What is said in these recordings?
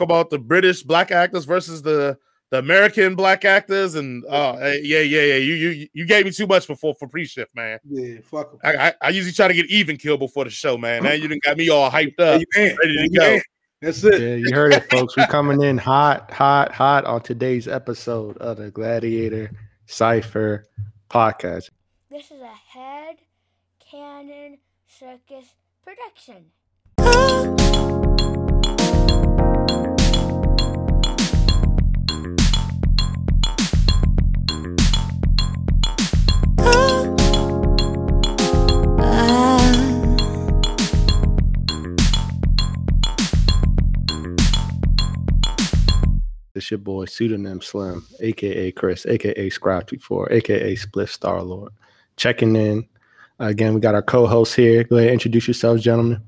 about the British black actors versus the the American black actors, and uh, yeah, yeah, yeah. You you you gave me too much before for pre-shift, man. Yeah, fuck 'em. I, I, I usually try to get even kill before the show, man. Now you done got me all hyped up, you ain't. ready to You go. ain't. That's it. Yeah, you heard it, folks. We coming in hot, hot, hot on today's episode of the Gladiator Cipher podcast. This is a head cannon circus production. It's your boy pseudonym Slim, aka Chris, aka Scribe 4 aka Split Star Lord. Checking in. Again, we got our co-host here. Go ahead, introduce yourselves, gentlemen.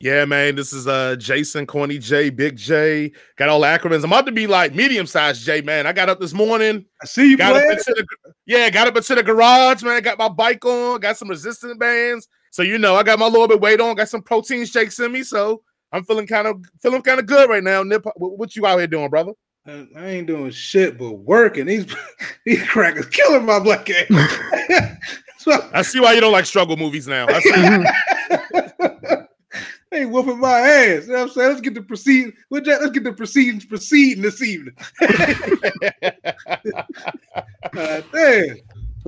Yeah, man. This is uh Jason, Corny J, Big J. Got all the acronyms. I'm about to be like medium sized J, man. I got up this morning. I see you Got up into the yeah, got up into the garage, man. Got my bike on, got some resistance bands. So you know, I got my little bit weight on, got some protein shakes in me. So I'm feeling kind of feeling kind of good right now. Nip, what, what you out here doing, brother? I I ain't doing shit but working. These these crackers killing my black ass. so I see why you don't like struggle movies now. I see. they ain't whooping my ass. You know what I'm saying? Let's get the proceed. Let's get the proceedings proceeding this evening. God damn.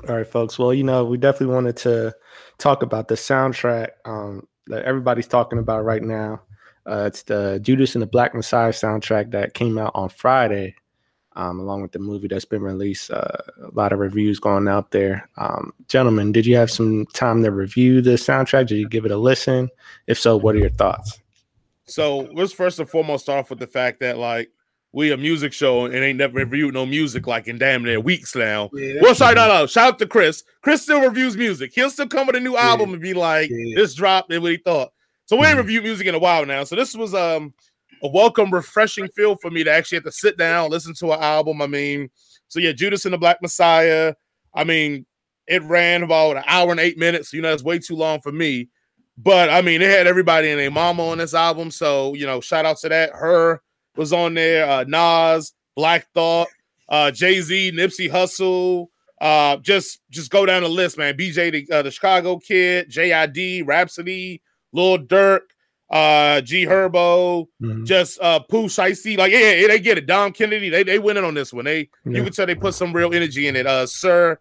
All right, folks. Well, you know, we definitely wanted to talk about the soundtrack um, that everybody's talking about right now. Uh, it's the Judas and the Black Messiah soundtrack that came out on Friday, um, along with the movie that's been released. Uh, a lot of reviews going out there. Um, gentlemen, did you have some time to review the soundtrack? Did you give it a listen? If so, what are your thoughts? So let's first and foremost start off with the fact that like we a music show and ain't never reviewed no music like in damn near weeks now. Yeah, Well, sorry, no, no. Shout out to Chris. Chris still reviews music. He'll still come with a new Yeah. album and be like, Yeah. "This dropped," and what he thought. So we ain't Mhm. reviewed music in a while now. So this was um a welcome, refreshing feel for me to actually have to sit down, listen to an album. I mean, so yeah, Judas and the Black Messiah. I mean, it ran about an hour and eight minutes. You know, that's way too long for me. But I mean, it had everybody and their mama on this album. So, you know, shout out to that. H.E.R. was on there, uh, Nas, Black Thought, uh, Jay-Z, Nipsey Hussle. Uh, just just go down the list, man. BJ the, uh, the Chicago Kid, JID, Rapsody, Lil Durk, uh, G Herbo, Mhm. just uh Pooh Shiesty. Like, yeah, yeah, they get it. Dom Kennedy, they they winning on this one. They Yeah. you can tell they put some real energy in it. Uh, sir,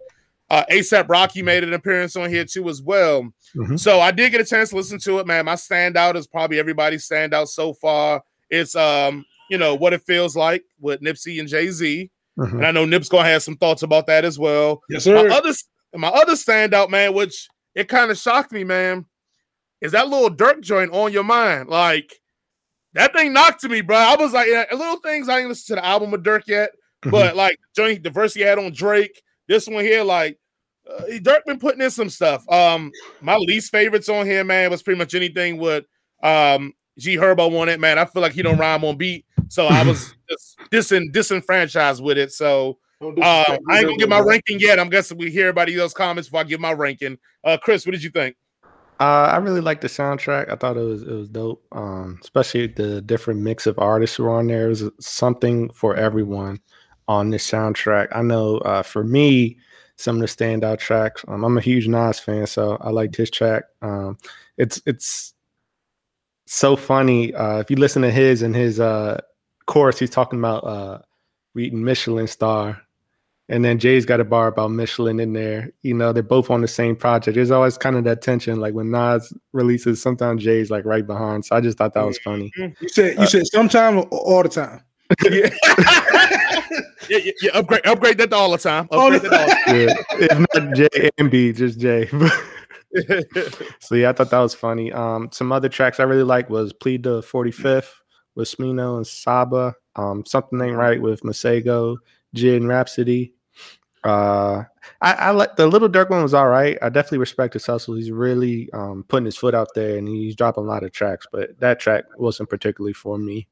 uh, ASAP Rocky made an appearance on here too as well. Mhm. So I did get a chance to listen to it, man. My standout is probably everybody's standout so far. It's um, you know, what it feels like with Nipsey and Jay Z, Mhm. and I know Nip's gonna have some thoughts about that as well. Yes, sir. My other my other standout, man, which it kind of shocked me, man, is that little Durk joint on your mind? Like that thing knocked to me, bro. I was like, yeah, little things. I ain't listened to the album of Durk yet, Mhm. but like joint diversity had on Drake. This one here, like uh, Durk been putting in some stuff. Um, my least favorites on here, man, was pretty much anything with um G Herbo on it, man. I feel like he don't rhyme on beat, so I was just disenfranchised with it. So um, I ain't gonna give my ranking yet. I'm guessing we hear about else comments before I give my ranking. Uh, Chris, what did you think? Uh, I really liked the soundtrack. I thought it was it was dope. Um, especially the different mix of artists who were on there. It was something for everyone on this soundtrack. I know uh, for me, some of the standout tracks. Um, I'm a huge Nas fan, so I liked his track. Um, it's it's so funny. Uh, if you listen to his and his uh chorus, he's talking about uh reading Michelin star. And then Jay's got a bar about Michelin in there. You know, they're both on the same project. There's always kind of that tension. Like when Nas releases, sometimes Jay's like right behind. So I just thought that was funny. You said you Uh, said sometime or all the time. yeah. yeah, yeah, yeah, upgrade, upgrade that all the time. All the Upgrade that all Yeah. if not Jay and B, just Jay. so yeah, I thought that was funny. Um, some other tracks I really like was Plead the 45th with Smino and Saba. Um, Something Ain't Right with Masego, Jid and Rapsody. Uh, I, I like the Little Durk one was all right. I definitely respect his hustle. He's really um, putting his foot out there and he's dropping a lot of tracks, but that track wasn't particularly for me.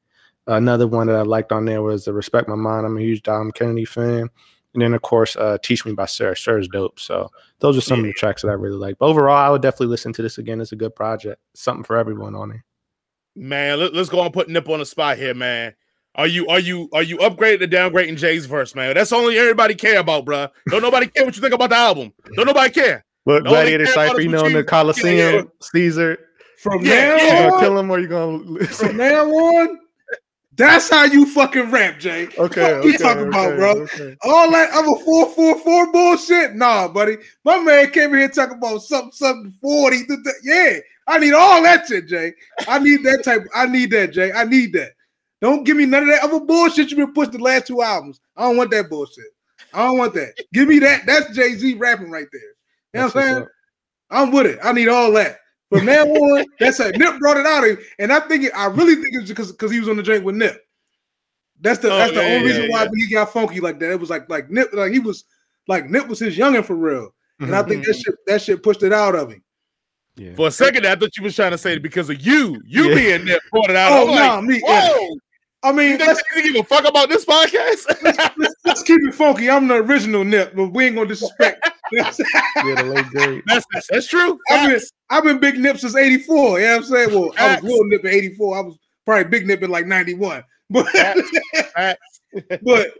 Another one that I liked on there was the Respect My Mind. I'm a huge Dom Kennedy fan. And then of course, uh, Teach Me by Sir. Sir is dope. So those are some of the tracks that I really like. But overall, I would definitely listen to this again. It's a good project. Something for everyone on it. man, let, us go and put Nip on the spot here, man. Are you are you are you upgrading or downgrading Jay's verse, man? That's only everybody care about, bro. Don't nobody care what you think about the album. Don't nobody care. Look, The only Gladiator care Cypher, you know, in the Coliseum, yeah, yeah. Caesar. From Yeah, now yeah. gonna on, kill him or you gonna from now on, that's how you fucking rap, Jay. Okay, What okay, you talking about, bro? okay. All that other four four four bullshit, nah, buddy. My man came in here talking about something something forty. th- th- Yeah, I need all that shit, Jay. I need that type. I need that, Jay. I need that. Don't give me none of that other bullshit you've been pushing the last two albums. I don't want that bullshit. I don't want that. Give me that. That's Jay Z rapping right there. You know That's what I'm saying? up. I'm with it. I need all that. From now on, that's it. Nip brought it out, of him, and I think it, I really think it's because because he was on the drink with Nip. That's the Oh, that's the yeah, only yeah, reason why yeah. he got funky like that. It was like like Nip like he was like Nip was his youngin for real, and I think that mm-hmm. shit that shit pushed it out of him. Yeah. For a second, I thought you was trying to say it because of you, you Yeah. being there brought it out. Oh I'm no, like, me. yeah. whoa, I you mean, think let's, they give a fuck about this podcast? let's, let's keep it funky. I'm the original Nip, but we ain't gonna disrespect. yeah, the late great. that's that's true. I've been, I've been big Nip since '84. You know what I'm saying? Well, I was Facts. little Nip in '84. I was probably big Nip in like '91. But but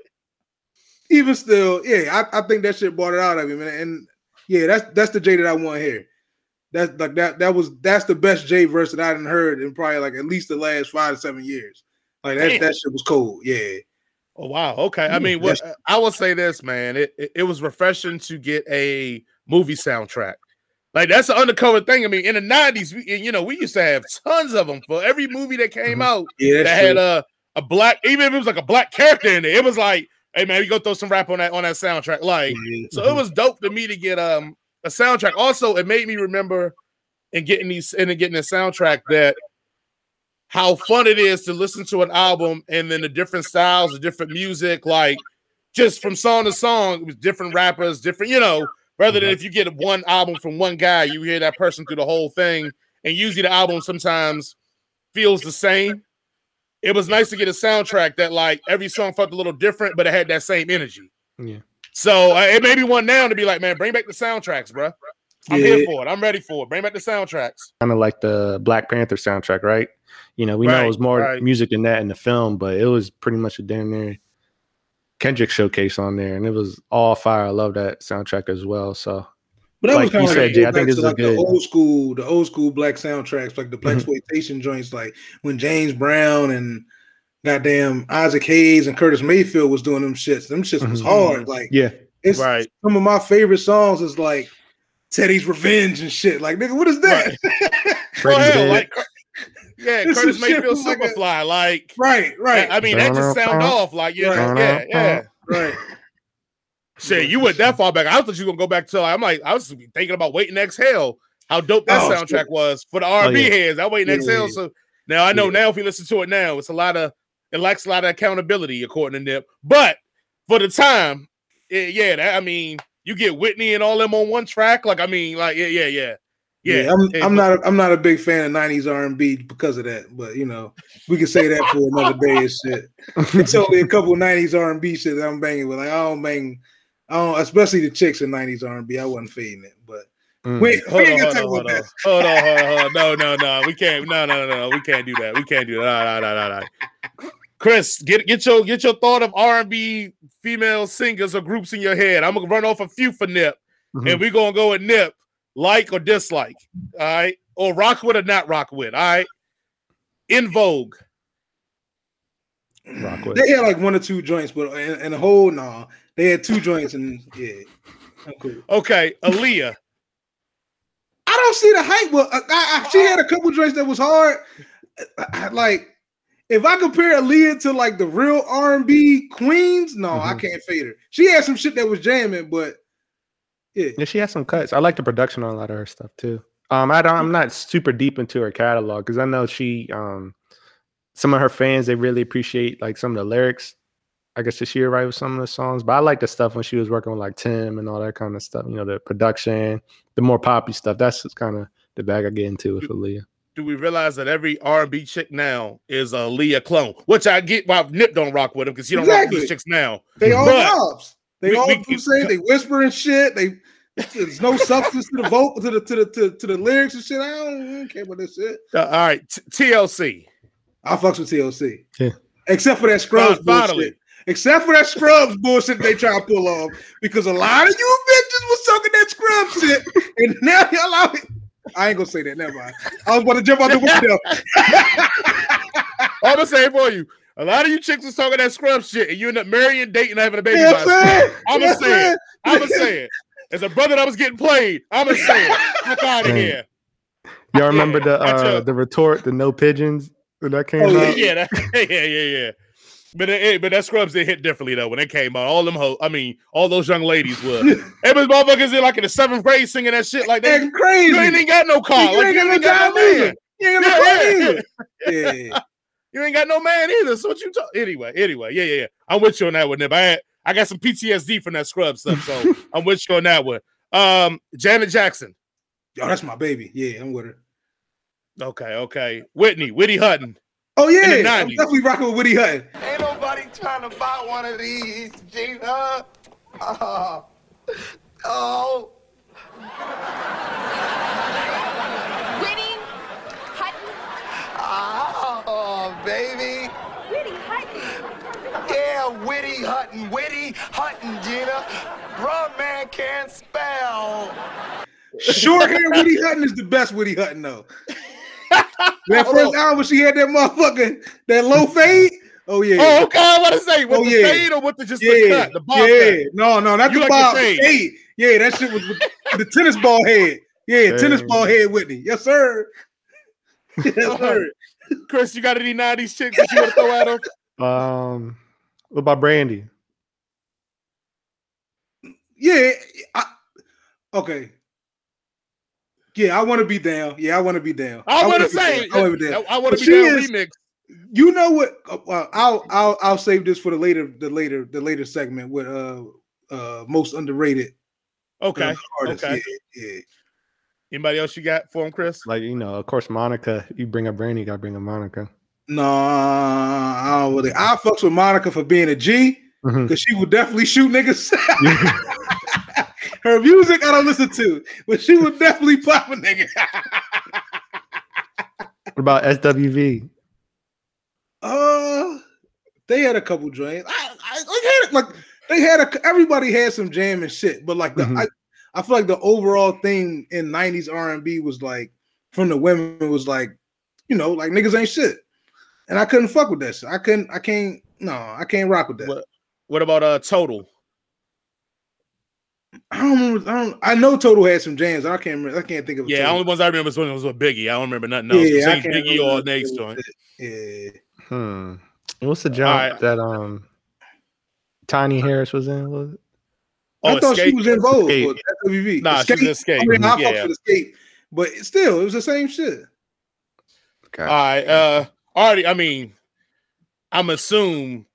even still, yeah, I, I think that shit brought it out of me, and, and yeah, that's that's the J that I want here. That's like that that was that's the best J verse that I hadn't heard in probably like at least the last five to seven years. Like that Damn. that shit was cool. Yeah, Oh wow. Okay. I mean, what I will say this, man. It, it it was refreshing to get a movie soundtrack. Like that's an undercover thing. I mean, in the nineties, we you know we used to have tons of them for every movie that came Mhm. out yeah, that that's had true. a a black, even if it was like a black character in it, It was like, hey man, we go throw some rap on that on that soundtrack. Like, Yeah. so it was dope to me to get um a soundtrack. Also, it made me remember in getting these and getting a soundtrack that how fun it is to listen to an album and then the different styles, the different music, like just from song to song, with different rappers, different, you know, rather than if you get one album from one guy, you hear that person through the whole thing, and usually the album sometimes feels the same. It was nice to get a soundtrack that like every song felt a little different, but it had that same energy. Yeah. So uh, it made me want now to be like, man, bring back the soundtracks, bro. I'm Yeah. here for it. I'm ready for it. Bring back the soundtracks. Kind of like the Black Panther soundtrack, right? You know, we know it was more right. music than that in the film, but it was pretty much a damn near Kendrick showcase on there, and it was all fire. I love that soundtrack as well. So But that like was kind you of said, like, Jay, I back think this to is like good. the old school, the old school black soundtracks, like the black Mhm. exploitation joints, like when James Brown and goddamn Isaac Hayes and Curtis Mayfield was doing them shits. Them shits was Mhm. hard. Like yeah, it's Right. some of my favorite songs is like Teddy's Revenge and shit. Like nigga, what is that? Oh, Freddie's hell, like, yeah, This Curtis is shit Mayfield from like a- Superfly. Like, right, right, I mean, that just sound off. Like, yeah, Right. yeah, yeah. right. Shit, you went that far back. I thought you were gonna go back to. I'm like, I was thinking about waiting to exhale. How dope that Oh, soundtrack shit. was for the R&B oh, yeah. heads. I waiting to Yeah, exhale. yeah. So now I know Yeah. now if you listen to it now, it's a lot of it lacks a lot of accountability according to Nip. But for the time, yeah, yeah that, I mean, you get Whitney and all them on one track. Like, I mean, like, yeah, yeah, yeah, yeah. Yeah, I'm, Hey, I'm not a, I'm not a big fan of '90s R&B because of that. But you know, we can say that for another day and shit. It's only a couple '90s R&B shit that I'm banging with. Like I don't bang, I don't, especially the chicks in '90s R&B. I wasn't fading it, but Mm. wait, Hold we on, hold on, hold on. Hold on, hold on, hold on. No, no, no. We can't. No, no, no, no. We can't do that. We can't do that. No, no, no, no, no. Chris, get get your get your thought of R and B female singers or groups in your head. I'm gonna run off a few for Nip, Mhm. and we're gonna go with Nip, like or dislike. All right, or rock with or not rock with. All right. En Vogue. Rock with. They had like one or two joints, but and, in the whole, no, they had two joints, and yeah, I'm cool. Okay, Aaliyah. I don't see the hype. Well, I, I, she had a couple joints that was hard. I, I- like, if I compare Aaliyah to like the real R and B queens, no, I Mhm. can't fade her. She had some shit that was jamming, but yeah, Yeah, she has some cuts. I like the production on a lot of her stuff too. Um, I don't. I'm not super deep into her catalog because I know she. Um, some of her fans they really appreciate like some of the lyrics. I guess that she would write with some of the songs, but I like the stuff when she was working with like Tim and all that kind of stuff. You know, the production, the more poppy stuff. That's just kind of the bag I get into with Aaliyah. Do we realize that every R and B chick now is a Aaliyah clone? Which I get why Nip don't rock with him because he don't rock with these chicks now. they all But knobs. They we- all we- do say they whisper and shit. They there's no substance to the vocal to the to the to, to the lyrics and shit. I don't, I don't care about this shit. Uh, all right, T- TLC. I fucks with TLC. Yeah. Except for that Scrubs Fin- finally. bullshit. Except for that Scrubs bullshit they try to pull off. Because a lot of you bitches was talking that Scrubs shit. And now y'all out I ain't gonna say that, never mind. I was about to jump out the window. I'm gonna say it for you. A lot of you chicks was talking that scrub shit, and you end up marrying, dating, having a baby. You know by what I'm saying? I'm You know gonna what say it. I'm gonna say it. As a brother that was getting played, I'm gonna say it. Fuck out of here. Y'all remember the uh, the retort, the no pigeons when that came Oh, Yeah, out? yeah, that, yeah, yeah, yeah. But it, but that scrubs did hit differently though when it came out. All them ho- I mean, all those young ladies were. It was motherfuckers in like in the seventh grade singing that shit like they. That's crazy. You ain't even got no car. You Like, ain't you got ain't no got job no man. either. You ain't got Yeah, no yeah, either. Yeah. You ain't got no man either. So what you talk? Anyway, anyway, yeah, yeah, yeah. I'm with you on that one, Nip. I had, I got some PTSD from that scrub stuff, so I'm with you on that one. Um, Janet Jackson. Yo, that's my baby. Yeah, I'm with her. Okay, okay. Whitney, Whitney Hutton. Oh yeah, I'm definitely rocking with Whitney Hutton. Ain't nobody trying to buy one of these, Gina. Oh. oh. Winnie Hutton. Oh, baby. Winnie Hutton. Yeah, Witty Hutton. Witty Hutton, Gina. Bruh, man can't spell. Short hair Woody Hutton is the best Woody Hutton though. That first on. album she had that motherfucking that low fade. Oh yeah. Oh, okay. I want to say with Oh, the yeah. fade or with the just yeah, the cut, the bob yeah. cut. No, no, not You the like the fade. fade. Yeah, that shit was with the tennis ball head. Yeah, tennis ball head Whitney. Yes, sir. Yes, sir. Chris, you got any '90s chicks that you want to throw at them? Um, what about Brandy? Yeah. I, okay. Yeah, I want to be down. Yeah, I want to be down. I want wanna be say, down. I want to be down. I want to be down is- remix. You know what? Uh, uh, I'll I'll I'll save this for the later the later the later segment with uh uh most underrated uh, Okay, artists. okay. Yeah, yeah. Anybody else you got for him, Chris? Like you know, of course, Monica. You bring up Brandy, you gotta bring up Monica. No, I don't really. I fucks with Monica for being a G because she would definitely shoot niggas. Her music I don't listen to, but she would definitely pop a nigga. What about SWV? uh, they had a couple joints. I, I, I had like they had a everybody had some jam and shit, but like the Mhm. I, I feel like the overall thing in '90s R&B was like from the women was like, you know, like niggas ain't shit, and I couldn't fuck with that shit. I couldn't. I can't. No, I can't rock with that. What- What about uh Total? I don't remember. I don't. I know Total had some jams. I can't. Remember, I can't think of. Yeah, the Total. only ones I remember was when it was with Biggie. I don't remember nothing else. Yeah, I can't Biggie remember or Nate's Total joint. Yeah. Hmm. What's the job Alright. that um Tiny Harris was in? Was it? Oh, I thought Xscape? she was involved Xscape. with SWV. Nah, she was in Xscape. I mean, I Yeah. fucked with Xscape, but still, it was the same shit. Gotcha. All right. Uh already, I mean, I'm assume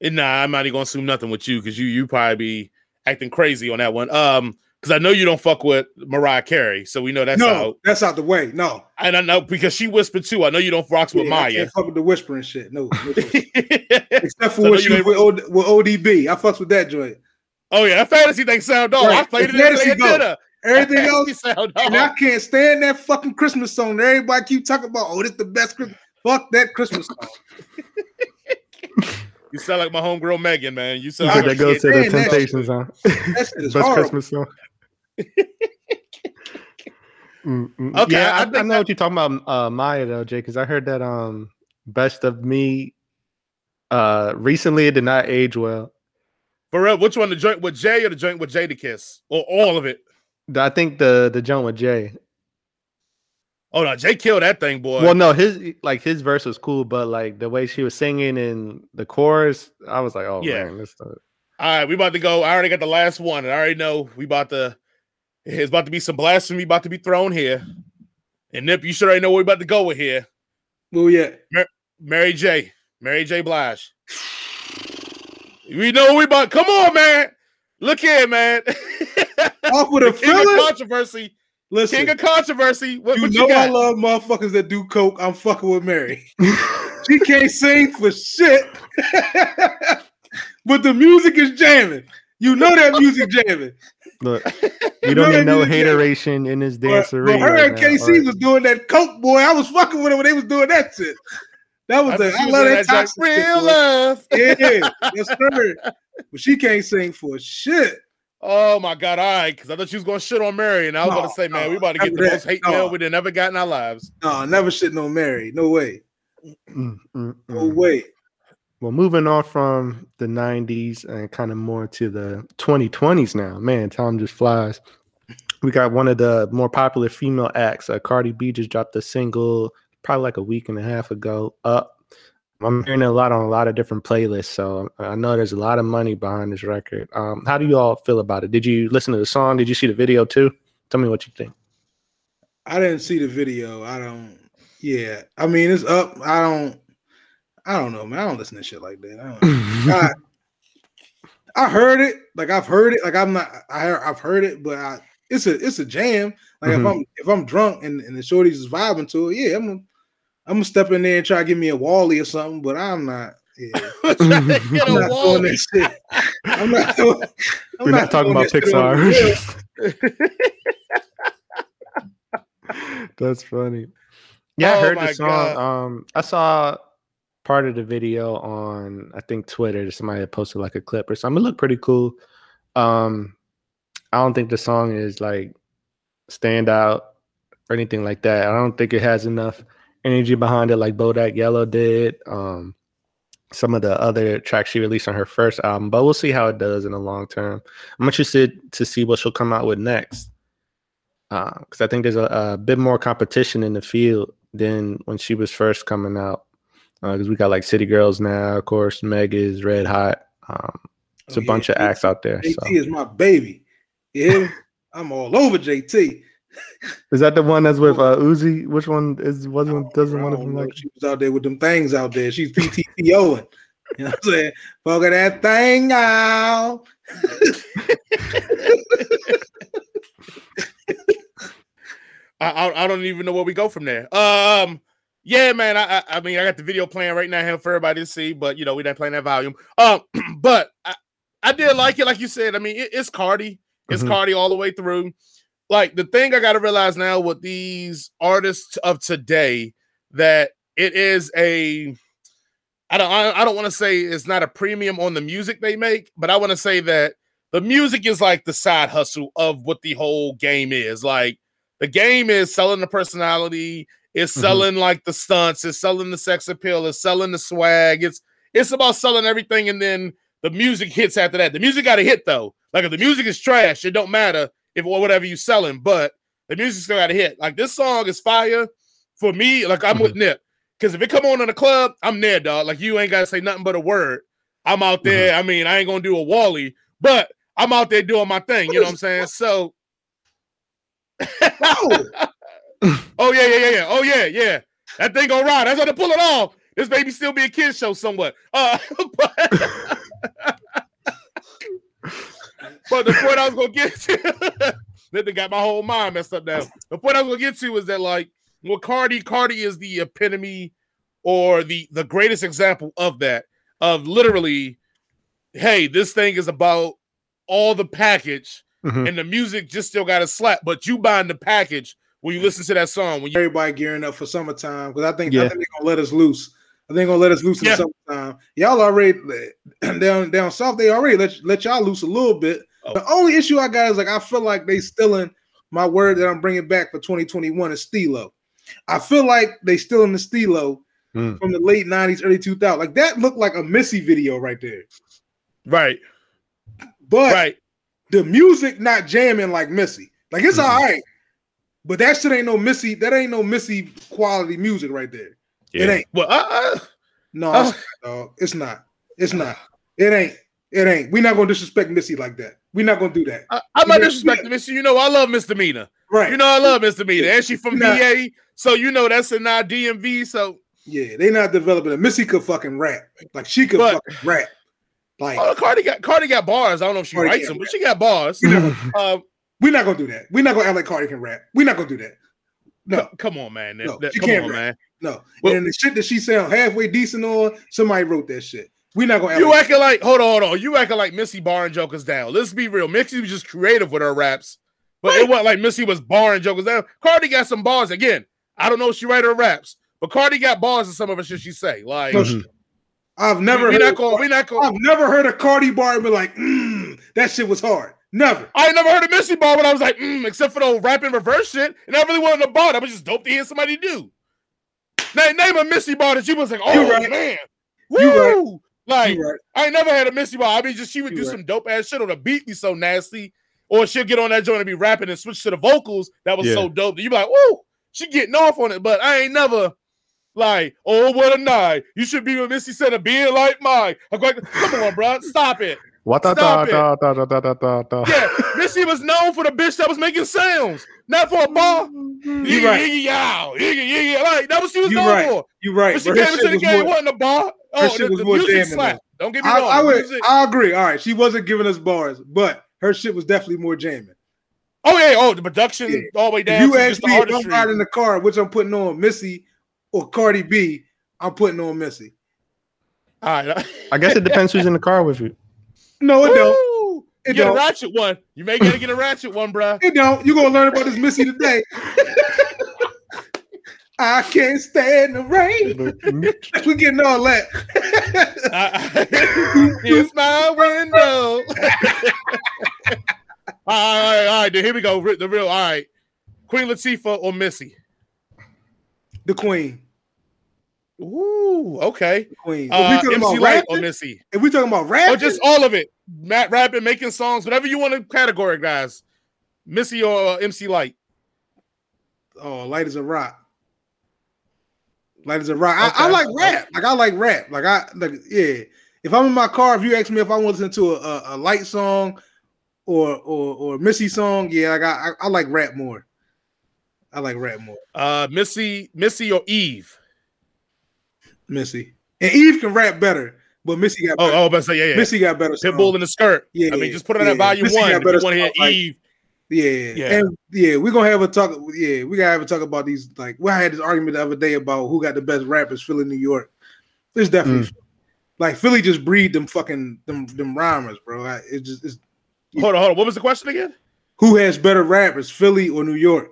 and nah, I'm not even gonna assume nothing with you because you you probably be acting crazy on that one. Um, because I know you don't fuck with Mariah Carey, so we know that's no, out. that's out the way. No, And I know because she whispered too. I know you don't rocks with Yeah, I Mya. can't fuck with the whispering shit. No, no. except for So what you she was with, OD, with ODB. I fucks with that joint. Yeah, that fantasy thing sound dog. I Right, played the it fantasy at go. dinner. Everything That else, fantasy sound and I can't stand that fucking Christmas song. that Everybody keep talking about, oh, this the best Christmas. Fuck that Christmas song. You sound like my homegirl Megan, man. You You sound said like that goes to the Temptations, huh? That shit Best horrible. Christmas song. Mm, mm. Okay, yeah, I I, I, know that- what you're talking about, uh, Mya though, Jay, because I heard that um, "Best of Me" uh, recently it did not age well. For real. Which one, the joint with Jay or the joint with Jadakiss? Or all of it? I think the the joint with Jay. Oh no, Jay killed that thing, boy. Well, no, his like his verse was cool, but like the way she was singing in the chorus, I was like, oh Yeah. man, this. Uh, All right, we about to go. I already got the last one, and I already know we about to. It's about to be some blasphemy about to be thrown here. And Nip, you should already know where we about to go with here. Well, yeah. Mary J. Mary J. Blige. We know we about. Come on, man. Look here, man. Off with a King of filler. controversy. Listen, King of controversy. What, you what know you I got? love motherfuckers that do coke. I'm fucking with Mary. she can't sing for shit, but the music is jamming. You know that music jamming. look, You we don't know need no that jamming. hateration in this But, dancery. but her right and K-Ci alright? was doing that coke, boy. I was fucking with her when they was doing that shit. That was I the she I was love in that joint, real love. Yeah, yes, sir. But she can't sing for shit. Oh my god! All right, because I thought she was going to shit on Mary, and I was No, going to say, man, no, we about to get the that. most hate No. mail we'd ever got in our lives. No, never shit no Mary. No way. Mm, mm, No mm. way. Well, moving on from the 90s and kind of more to the 2020s now. Man, time just flies. We got one of the more popular female acts. Uh, Cardi B just dropped a single probably like a week and a half ago. Up. I'm hearing a lot on a lot of different playlists, so I know there's a lot of money behind this record. Um, how do you all feel about it? Did you listen to the song? Did you see the video too? Tell me what you think. I didn't see the video. I don't. Yeah, I mean it's up. I don't. I don't know, man. I don't listen to shit like that. I, don't, I, I heard it. Like I've heard it. Like I'm not. I I've heard it, but I, it's a it's a jam. Like Mhm. if I'm if I'm drunk and, and the shorties is vibing to it, yeah, I'm gonna, I'm gonna step in there and try to give me a Wally or something. But I'm not. Yeah, Trying to get I'm not doing that shit. I'm not. Doing, I'm We're not talking about that shit on the real. Pixar. That's funny. Yeah, I Oh heard the song. God. Um, I saw part of the video on I think Twitter. Somebody had posted like a clip or something. It looked pretty cool. Um, I don't think the song is like stand out or anything like that. I don't think it has enough energy behind it like Bodak Yellow did. Um, some of the other tracks she released on her first album, but we'll see how it does in the long term. I'm interested to see what she'll come out with next. Because I think there's a, a bit more competition in the field than when she was first coming out. Because we got like City Girls now, of course, Meg is Red Hot. Um, it's Oh, a bunch yeah, of acts out there. JT So. is my baby. Yeah. I'm all over JT. Is that the one that's with uh, Uzi? Which one is wasn't doesn't I one of don't them like? She was out there with them things out there. She's PTPOing. You know what I'm saying? Fuck that thing out. I, I I don't even know where we go from there. Um, yeah, man. I, I I mean, I got the video playing right now here for everybody to see, but you know, we didn't play that volume. Um, but I, I did like it, like you said. I mean, it, it's Cardi, it's Mhm. Cardi all the way through. Like the thing I got to realize now with these artists of today that it is a I don't I, don't want to say it's not a premium on the music they make, but I want to say that the music is like the side hustle of what the whole game is. Like the game is selling the personality, it's Mhm. selling like the stunts, it's selling the sex appeal, it's selling the swag. It's it's about selling everything, and then the music hits after that. The music got to hit though. Like if the music is trash, it don't matter if or whatever you selling, but the music still got to hit. Like this song is fire for me. Like I'm with Nip because if it come on in the club, I'm there, dog. Like you ain't got to say nothing but a word. I'm out there. I mean, I ain't gonna do a Wally, but I'm out there doing my thing. You know what I'm saying? So. Oh, Oh yeah, yeah, yeah, yeah. Oh yeah, yeah. That thing gonna ride. That's how to pull it off. This baby still be a kid show somewhat. Uh, but, but the point I was gonna get to, that they got my whole mind messed up now. The point I was gonna get to is that like, well, Cardi, Cardi is the epitome or the the greatest example of that. Of literally, hey, this thing is about all the package, Mhm. and the music just still got a slap. But you buying the package when you listen to that song. When you everybody gearing up for summertime because I think Yeah. I think they're gonna let us loose. I think they're gonna let us loose in Yeah. the summertime. Y'all already down down south. They already let let y'all loose a little bit. Oh. The only issue I got is like I feel like they stealing my word that I'm bringing back for 2021 is Stilo. I feel like they stealing the Stilo Mm. from the late 90s, early 2000s. Like that looked like a Missy video right there. right, But right. the music not jamming like Missy. Like it's Mhm. all right, but that shit ain't no Missy. That ain't no Missy quality music right there. It ain't. Well, uh, uh, No, it's not. It's not. It's not. It ain't. It ain't. We're not gonna disrespect Missy like that. We're not gonna do that. I, I'm not disrespecting Missy. You know, I love Misdemeanor. Right. You know, I love Misdemeanor. And she from Nah. VA, so you know that's in our DMV. So, yeah, they not developing it. Missy could fucking rap. Like she could But- fucking rap. Like oh, Cardi got Cardi got bars. I don't know if she Cardi writes got them, but she got bars. um, we're not gonna do that. We're not gonna act like Cardi can rap. We're not gonna do that. No, c- come on, man. That- No, that- she come can't on, rap. man. no. Well- and the shit that she sound halfway decent on, somebody wrote that shit. We're not gonna You like acting like hold on, hold on. You acting like Missy barring jokers down. Let's be real. Missy was just creative with her raps, but it wasn't like Missy was barring jokers down. Cardi got some bars again. I don't know if she write her raps, but Cardi got bars in some of her shit she say. Like No, Mhm. I've never we heard. not going, we not going. I've never heard a Cardi bar and be like, mm, that shit was hard. Never. I never heard a Missy bar when I was like, mm, except for the rap and reverse shit, and I really wasn't a bar. That was just dope to hear somebody do. Name, name a Missy bar that you was like, oh right. man, You right. Woo! Like right. I ain't never had a Missy bar. I mean, just she would You do right. some dope ass shit on the beat, be so nasty, or she'll get on that joint and be rapping and switch to the vocals. That was Yeah. so dope. that You be like, woo, she getting off on it. But I ain't never like, oh what a night. You should be with Missy said a being like mine. I'm like, come on, bro, stop it. What da Stop da it. da da da da da da. Yeah, Missy was known for the bitch that was making sounds, not for a bar. Mm-hmm. You right. Yiggy, yow, yiggy, yiggy. Like that was she was You known right. for. You right. But she But came into shit the was game, more- wasn't a bar. Her Oh, shit the, was the more music jamming, slap. Don't get me I, wrong. I the would. I agree. All right, she wasn't giving us bars, but her shit was definitely more jamming. oh yeah, oh the production Yeah. all the way down you to ask me if I'm riding in the car, which I'm putting on Missy or Cardi B, I'm putting on Missy. All right. I guess it depends who's in the car with you. No, it don't. Woo! It get don't. a ratchet one. You may gotta get a ratchet one, bro. It don't. You gonna learn about this Missy today. I can't stand the rain. We're getting all that. Here's my window. all right, all right, all right. Then here we go. The real. All right. Queen Latifah or Missy? the Queen. Ooh, okay. The Queen. If Uh, we talking MC about Lyte rapping, or Missy? if we talking about rap, Or just all of it. Matt rapping, making songs, whatever you want to categorize. Missy or uh, MC Lyte? oh, Lyte is a rock. Lyte as a rock. I, I like rap. Like I like rap. Like I like yeah. If I'm in my car, if you ask me if I want to listen to a, a, a Lyte song or or or Missy song, yeah, like I, I I like rap more. I like rap more. Uh, Missy, Missy or Eve? Missy and Eve can rap better, but Missy got Oh, better. oh, but say yeah, yeah. Missy got better. Pitbull in the skirt. Yeah, I mean, just put it on yeah. that volume Missy one. If better you want to hear like- Eve. Yeah, Yeah. and yeah, we're gonna have a talk. Yeah, we gotta have a talk about these. Like, we had this argument the other day about who got the best rappers, Philly, New York. It's definitely mm. like Philly just breed them fucking them them rhymers, bro. I, it just it's Hold on, hold on. What was the question again? who has better rappers, Philly or New York?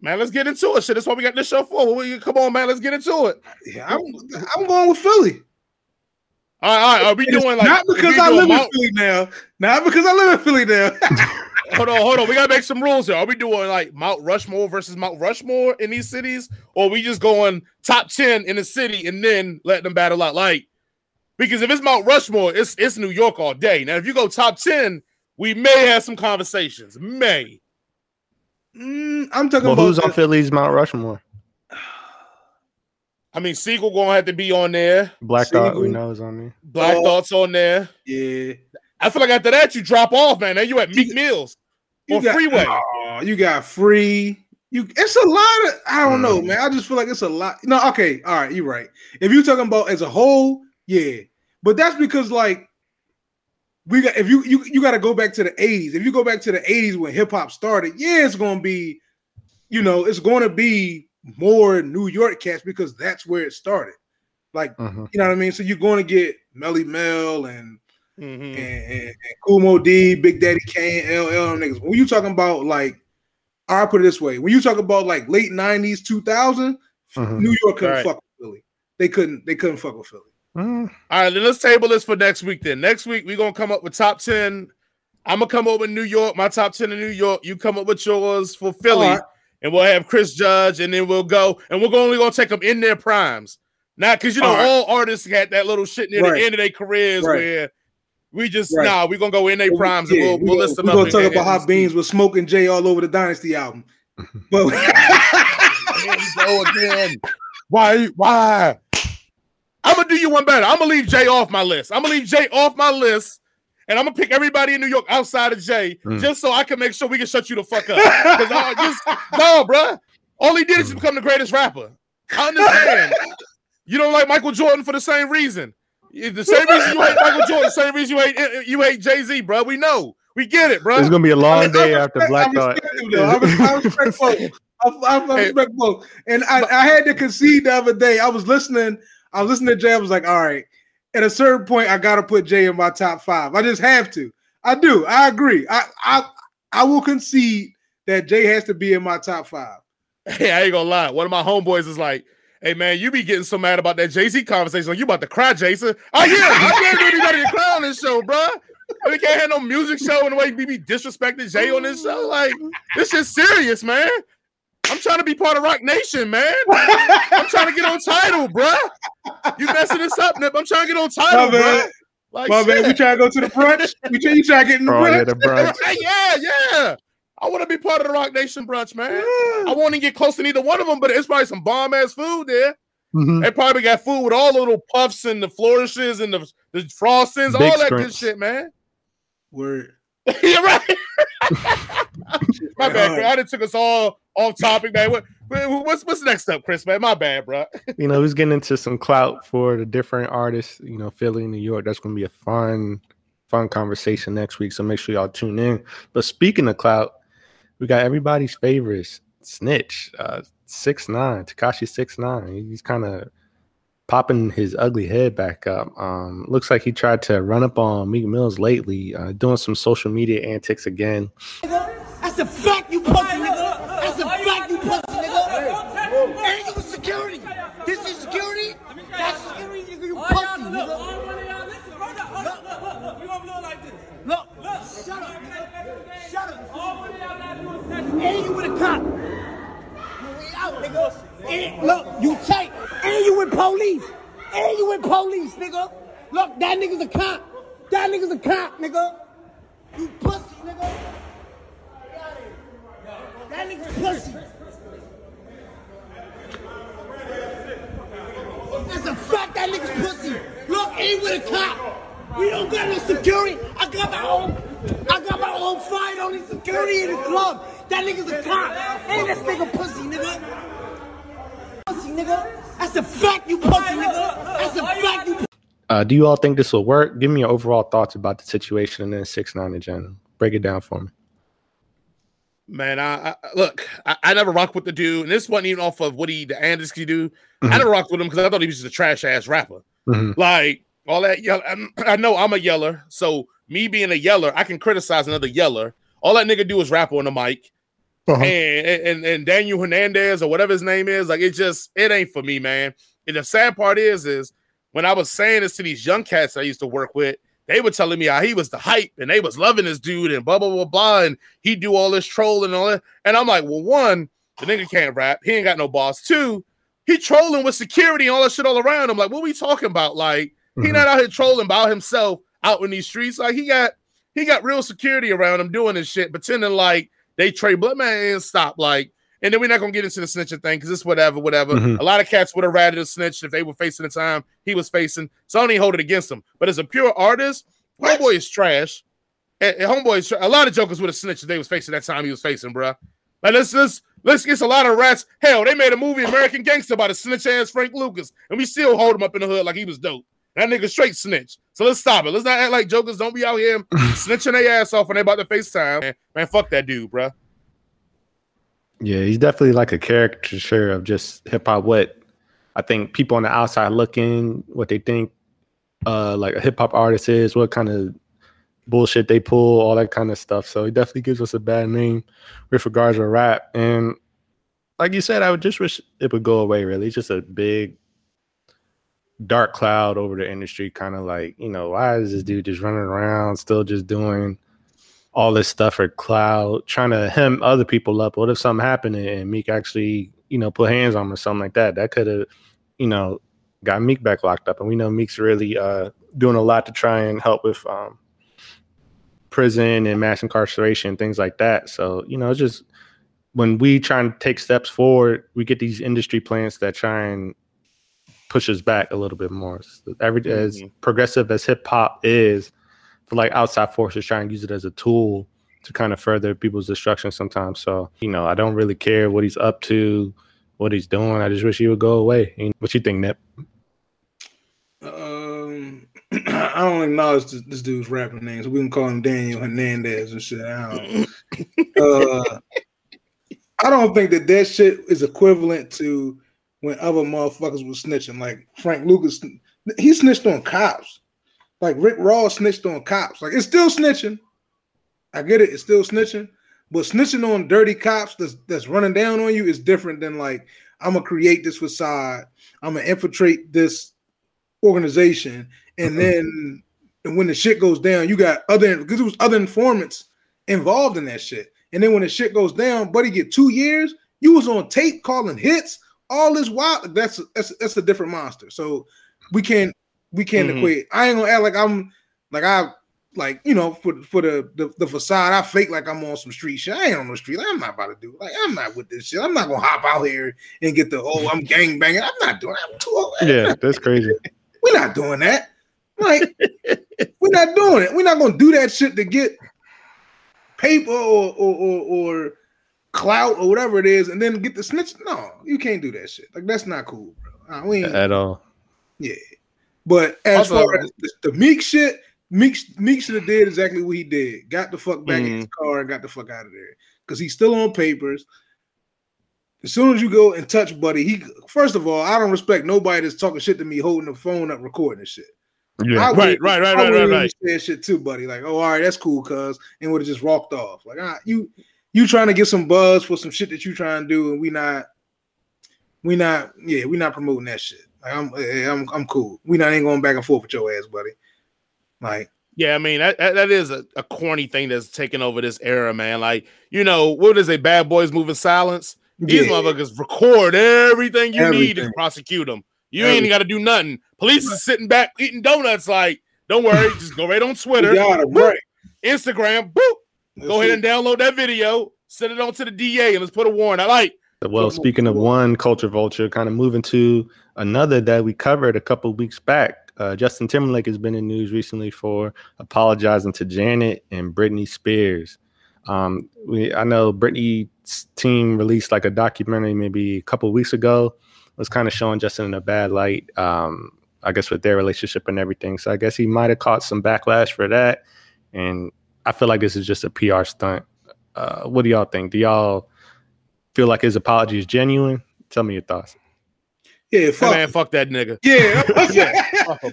Man, let's get into it. Shit, that's what we got this show for. We- Come on, man, let's get into it. Yeah, I'm I'm going with Philly. All right, all right. Are we doing like not because I live Mount- in Philly now. Not because I live in Philly now. Hold on, hold on. We gotta make some rules here. Are we doing like Mount Rushmore versus Mount Rushmore in these cities, or we just going top ten in the city and then letting them battle out? Like, because if it's Mount Rushmore, it's it's New York all day. Now, if you go top ten, we may have some conversations. May. Mm, I'm talking Well, about who's on Philly's Mount Rushmore? I mean, Sigel gonna have to be on there. Black Dot, we Sigel. know is on there. Black Oh. Thoughts on there. yeah. I feel like after that you drop off, man. Then you at Meek Mills You or got- Freeway. Oh, you got free. You it's a lot of I don't know, Mm. man. I just feel like it's a lot. No, okay, all right, you're right. If you're talking about as a whole, yeah. But that's because like we got if you you you got to go back to the 80s. If you go back to the 80s when hip hop started, yeah, it's going to be you know, it's going to be more New York cats because that's where it started. Like, Mhm. you know what I mean? So you're going to get Melle Mel and Mhm. and, and, and Kool Moe Dee, Big Daddy Kane, LL niggas. When you talking about like, I'll put it this way: when you talk about like late '90s, 2000, Mhm. New York couldn't Right. fuck with Philly. They couldn't. They couldn't fuck with Philly. Mm, All right, then let's table this for next week. Then next week we're gonna come up with top ten. I'm gonna come up with New York, my top ten in New York. You come up with yours for Philly, All right. and we'll have Chris Judge, and then we'll go, and we're only gonna take them in their primes. Now, because you know All right. all artists got that little shit near Right. the end of their careers Right. where we just Right. nah, we're gonna go in their primes Yeah, and we'll, we we'll gonna- list them we up. gonna talk and- about and Hot Beans with Smoke and Jay all over the Dynasty album. But Here we go again. Why? Why? I'm gonna do you one better. I'm gonna leave Jay off my list. I'm gonna leave Jay off my list, and I'm gonna pick everybody in New York outside of Jay, Mm. just so I can make sure we can shut you the fuck up. Because I just no, bruh. All he did is become the greatest rapper. I understand. you don't like Michael Jordan for the same reason. The same reason you hate Michael Jordan, the same reason you hate you hate Jay Z, bro. We know. We get it, bro. It's gonna be a long day I after Black I Thought. respect him, though. I res- I respect both. I, I, I Hey. respect both. And I, I had to concede the other day. I was listening. I was listening to Jay. I was like, all right. At a certain point, I got to put Jay in my top five. I just have to. I do. I agree. I I I will concede that Jay has to be in my top five. Hey, I ain't gonna lie. One of my homeboys is like, Hey man, you be getting so mad about that Jay Z conversation. Like you about to cry, Jason. Oh yeah, I can't do anybody to cry on this show, bro. We can't have no music show in the way we be disrespecting Jay on this show. Like this is serious, man. I'm trying to be part of Roc Nation, man. I'm trying to get on Tidal, bro. You messing this up, Nip. I'm trying to get on Tidal, My bro. bad. Like, My bad. We try to go to the brunch. We try, you try to get in the Oh, yeah, the brunch. Yeah, yeah. I want to be part of the Roc Nation brunch, man. I want to get close to neither one of them, but it's probably some bomb ass food there. Mhm. They probably got food with all the little puffs and the flourishes and the, the frostings, Big all that good shit, man. Word. You're right. My bad, Chris. I done took us all off topic, man. What, what's what's next up, Chris? Man, my bad, bro. you know, he's getting into some clout for the different artists, you know, Philly, New York. That's going to be a fun, fun conversation next week. So make sure y'all tune in. But speaking of clout, we got everybody's favorites, Snitch, uh, six nine, Tekashi six nine. He's kind of popping his ugly head back up. Um, looks like he tried to run up on Meek Mills lately, uh, doing some social media antics again. That's a fact, you pussy nigga. That's a fact, you pussy nigga. Ain't you security? This is security? That's security, nigga. You pussy, nigga. Look, look, shut up. Shut up. And you with a cop. Look, you tight. And you with police. And you with police, nigga. Look, that nigga's a cop. That nigga's a cop, nigga. You pussy, nigga. That nigga's pussy. That's a fact, that nigga's pussy. Look, ain't with a cop. We don't got no security. I got my own, I got my own fire on the security in the club. That nigga's a cop. Ain't this nigga pussy, nigga. Pussy, nigga. That's a fact, you pussy, nigga. That's a fact, you Uh, do you all think this will work? Give me your overall thoughts about the situation and then six nine in general. Break it down for me. Man, I, I look, I, I never rocked with the dude, and this wasn't even off of what he the Anderson do. I Mhm. never rocked with him because I thought he was just a trash ass rapper. Mhm. Like all that yell. I know I'm a yeller, so me being a yeller, I can criticize another yeller. All that nigga do is rap on the mic. Uh-huh. And, and and Daniel Hernandez or whatever his name is, like it just it ain't for me, man. And the sad part is, is when I was saying this to these young cats I used to work with, they were telling me how he was the hype and they was loving this dude and blah blah blah blah, and he do all this trolling and all that. And I'm like, well, one, the nigga can't rap, he ain't got no boss. Two, he trolling with security and all that shit all around him. Like, what we talking about? Like, he Mhm. not out here trolling by himself out in these streets. Like, he got he got real security around him doing this shit, pretending like they trade blood man stop. Like, and then we're not gonna get into the snitching thing because it's whatever, whatever. Mhm. A lot of cats would have rather have snitched if they were facing the time he was facing. So I don't even hold it against him. But as a pure artist, homeboy is trash. And, and homeboy is tra- a lot of jokers would have snitched if they was facing that time he was facing, bruh. Like let's let's let's get a lot of rats. Hell, they made a movie American Gangster about a snitch ass Frank Lucas, and we still hold him up in the hood like he was dope. That nigga straight snitch. So let's stop it. Let's not act like jokers don't be out here snitching their ass off when they about to face time. Man, man fuck that dude, bro. Yeah, he's definitely like a caricature of just hip hop. What I think people on the outside looking, what they think, uh, like a hip hop artist is, what kind of bullshit they pull, all that kind of stuff. So he definitely gives us a bad name with regards to rap. And like you said, I would just wish it would go away. Really, it's just a big dark cloud over the industry. Kind of like you know, why is this dude just running around, still just doing all this stuff for cloud, trying to hem other people up. What if something happened and Meek actually, you know, put hands on him or something like that? That could have, you know, got Meek back locked up. And we know Meek's really uh, doing a lot to try and help with um, prison and mass incarceration, things like that. So, you know, it's just when we try and take steps forward, we get these industry plants that try and push us back a little bit more. So every as Mhm. progressive as hip hop is, for like outside forces trying to use it as a tool to kind of further people's destruction sometimes. So, you know, I don't really care what he's up to, what he's doing. I just wish he would go away. You know, What you think, Nip? Um, I don't acknowledge this, this dude's rapping name, so we can call him Daniel Hernandez and shit. I don't. uh, I don't think that that shit is equivalent to when other motherfuckers was snitching. Like Frank Lucas, he snitched on cops. Like Rick Ross snitched on cops. Like it's still snitching. I get it. It's still snitching. But snitching on dirty cops that's that's running down on you is different than like I'm gonna create this facade. I'm gonna infiltrate this organization, and uh-uh. then when the shit goes down, you got other because it was other informants involved in that shit. And then when the shit goes down, buddy, get two years. You was on tape calling hits. All this wild. That's that's that's a different monster. So we can't we can't Mhm. equate. I ain't gonna act like I'm like I like you know for for the, the the facade. I fake like I'm on some street shit. I ain't on the street. I'm not about to do like I'm not with this shit. I'm not gonna hop out here and get the oh I'm gang banging. I'm not doing. I'm too old. Yeah, that's crazy. We're not doing that. Like, we're not doing it. We're not gonna do that shit to get paper or or, or, or clout or whatever it is, and then get the snitch. No, you can't do that shit. Like that's not cool, bro. Uh, we ain't, At all. yeah. But as Also- far as the, the Meek shit, Meek Meek should have did exactly what he did. Got the fuck back in his car and got the fuck out of there because he's still on papers. As soon as you go and touch Buddy, he first of all, I don't respect nobody that's talking shit to me, holding the phone up, recording this shit. Yeah. I Right, right, right, I right, would've right, right. Said shit too, buddy. Like, oh, all right, that's cool, cuz, and would have just walked off. Like, ah, you, you trying to get some buzz for some shit that you trying to do, and we not, we not, yeah, we not promoting that shit. Like, I'm, eh, I'm, I'm cool. We not ain't going back and forth with your ass, buddy. Like, Yeah, I mean that that, is a, a corny thing that's taken over this era, man. Like, you know, what is a bad boys moving silence? These yeah, motherfuckers record everything you need to Everything. prosecute them. You ain't got to do nothing. Police is sitting back eating donuts. Like, don't worry, just go right on Twitter, got 'em, boop, right. Instagram, boop. Go ahead and download that video, send it on to the DA, and let's put a warrant. I like. Well, speaking of one culture vulture, kind of moving to another that we covered a couple weeks back. Uh, Justin Timberlake has been in news recently for apologizing to Janet and Britney Spears. Um, we, I know Britney's team released like a documentary maybe a couple weeks ago. It Was kind of showing Justin in a bad light. Um, I guess with their relationship and everything. So I guess he might have caught some backlash for that. And I feel like this is just a PR stunt. Uh, what do y'all think? Do y'all feel like his apology is genuine? Tell me your thoughts. Yeah, Hey, fuck. man, fuck that nigga. Yeah, Yeah,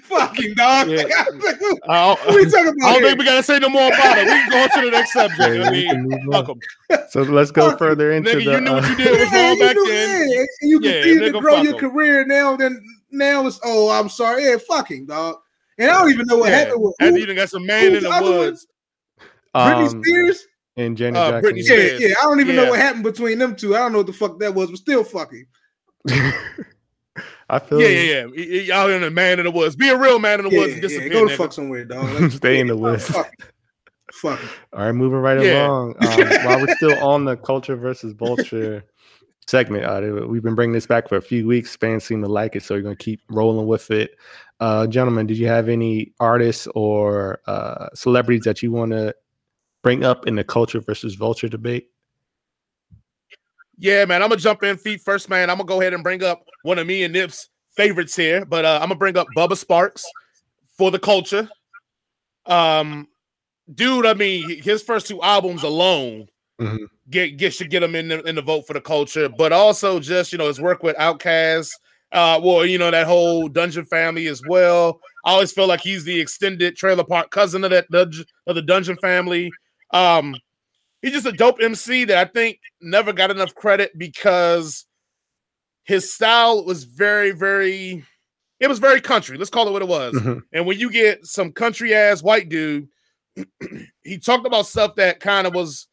fucking dog. Yeah. what I don't, we talking about? I don't here? think we gotta say no more about it. We can go on to the next subject. Yeah, I we mean, can fuck on. 'em. So let's go Fuck further into Nigga, the. you knew what uh, you did was Yeah, wrong you back know, then. yeah, and you Yeah, continue to grow fuck your 'em. career now. Then now it's oh, I'm sorry. Yeah, fucking dog. And I don't even know what Yeah. happened with After who, you done got some man in the the other one? woods. Britney um, Spears. and Janet Uh, Jackson. Britney Yeah, Spears. yeah. I don't even know what happened between them two. I don't know what the fuck that was, but still fucking. I feel Yeah, yeah, yeah. Y- y- Y'all in the man in the woods. Be a real man in the Yeah, woods and yeah, disappear. go to nigga. fuck somewhere, dog. Like, Stay in the woods. Fuck, fuck. All right, moving right Yeah. along. Um, while we're still on the culture versus vulture segment, uh, we've been bringing this back for a few weeks. Fans seem to like it, so we're going to keep rolling with it. Uh, gentlemen, did you have any artists or uh, celebrities that you want to bring up in the culture versus vulture debate? Yeah, man. I'm gonna jump in feet first, man. I'm gonna go ahead and bring up one of me and Nip's favorites here, but uh, I'm gonna bring up Bubba Sparxxx for the culture. Um, dude, I mean, his first two albums alone Mhm. get get should get him in the in the vote for the culture, but also just you know his work with Outkast, uh, well, you know that whole Dungeon family as well. I always feel like he's the extended trailer park cousin of that dungeon of the Dungeon family. Um, he's just a dope MC that I think never got enough credit because his style was very, very, it was very country. Let's call it what it was. Mhm. And when you get some country ass white dude, he talked about stuff that kind of was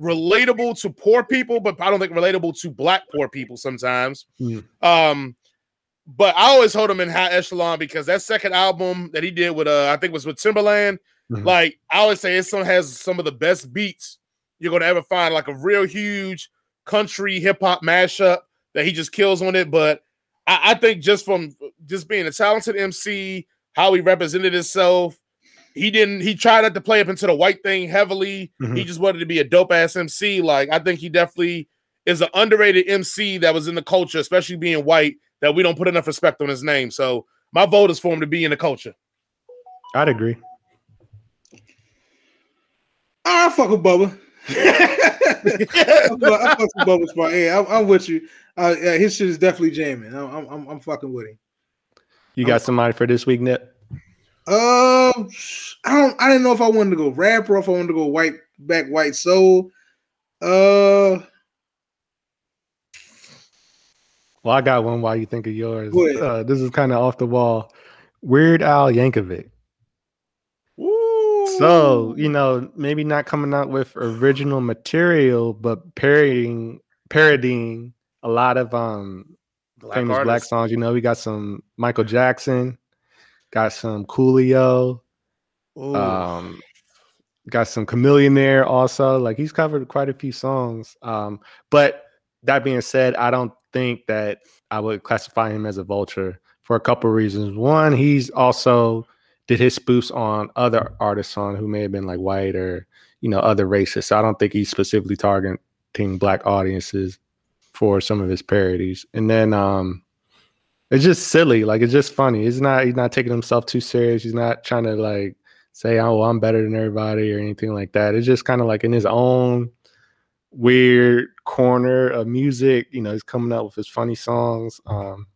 relatable to poor people, but I don't think relatable to black poor people sometimes. Mm. Um, but I always hold him in high echelon because that second album that he did with uh, I think it was with Timberland. Mhm. Like I always say, it some has some of the best beats you're gonna ever find, like a real huge country hip hop mashup that he just kills on it. But I, I think just from just being a talented MC, how he represented himself, he didn't he tried not to play up into the white thing heavily. He Mhm. just wanted to be a dope ass MC. Like I think he definitely is an underrated MC that was in the culture, especially being white, that we don't put enough respect on his name. So my vote is for him to be in the culture. I'd agree. I fuck with Bubba. I fuck I fuck with Bubba Spark. Yeah, I'm, I'm with you. Uh, yeah, his shit is definitely jamming. I'm, I'm, I'm, I'm fucking with him. You got somebody for this week, Nip? Um, I don't. I didn't know if I wanted to go rap or if I wanted to go white back white soul. Uh, Well, I got one while you think of yours. Uh, this is kind of off the wall. Weird Al Yankovic. So, you know, maybe not coming out with original material, but parodying parodying a lot of um Black famous black songs. You know, we got some Michael Jackson, got some Coolio, Ooh. um, got some Chamillionaire also. Like he's covered quite a few songs. Um, but that being said, I don't think that I would classify him as a vulture for a couple reasons. One, he's also did his spoofs on other artists on who may have been like white or you know other races. So I don't think he's specifically targeting black audiences for some of his parodies. And then um it's just silly. Like it's just funny. He's not he's not taking himself too serious. He's not trying to like say, oh, I'm better than everybody or anything like that. It's just kind of like in his own weird corner of music. You know, he's coming out with his funny songs. Um,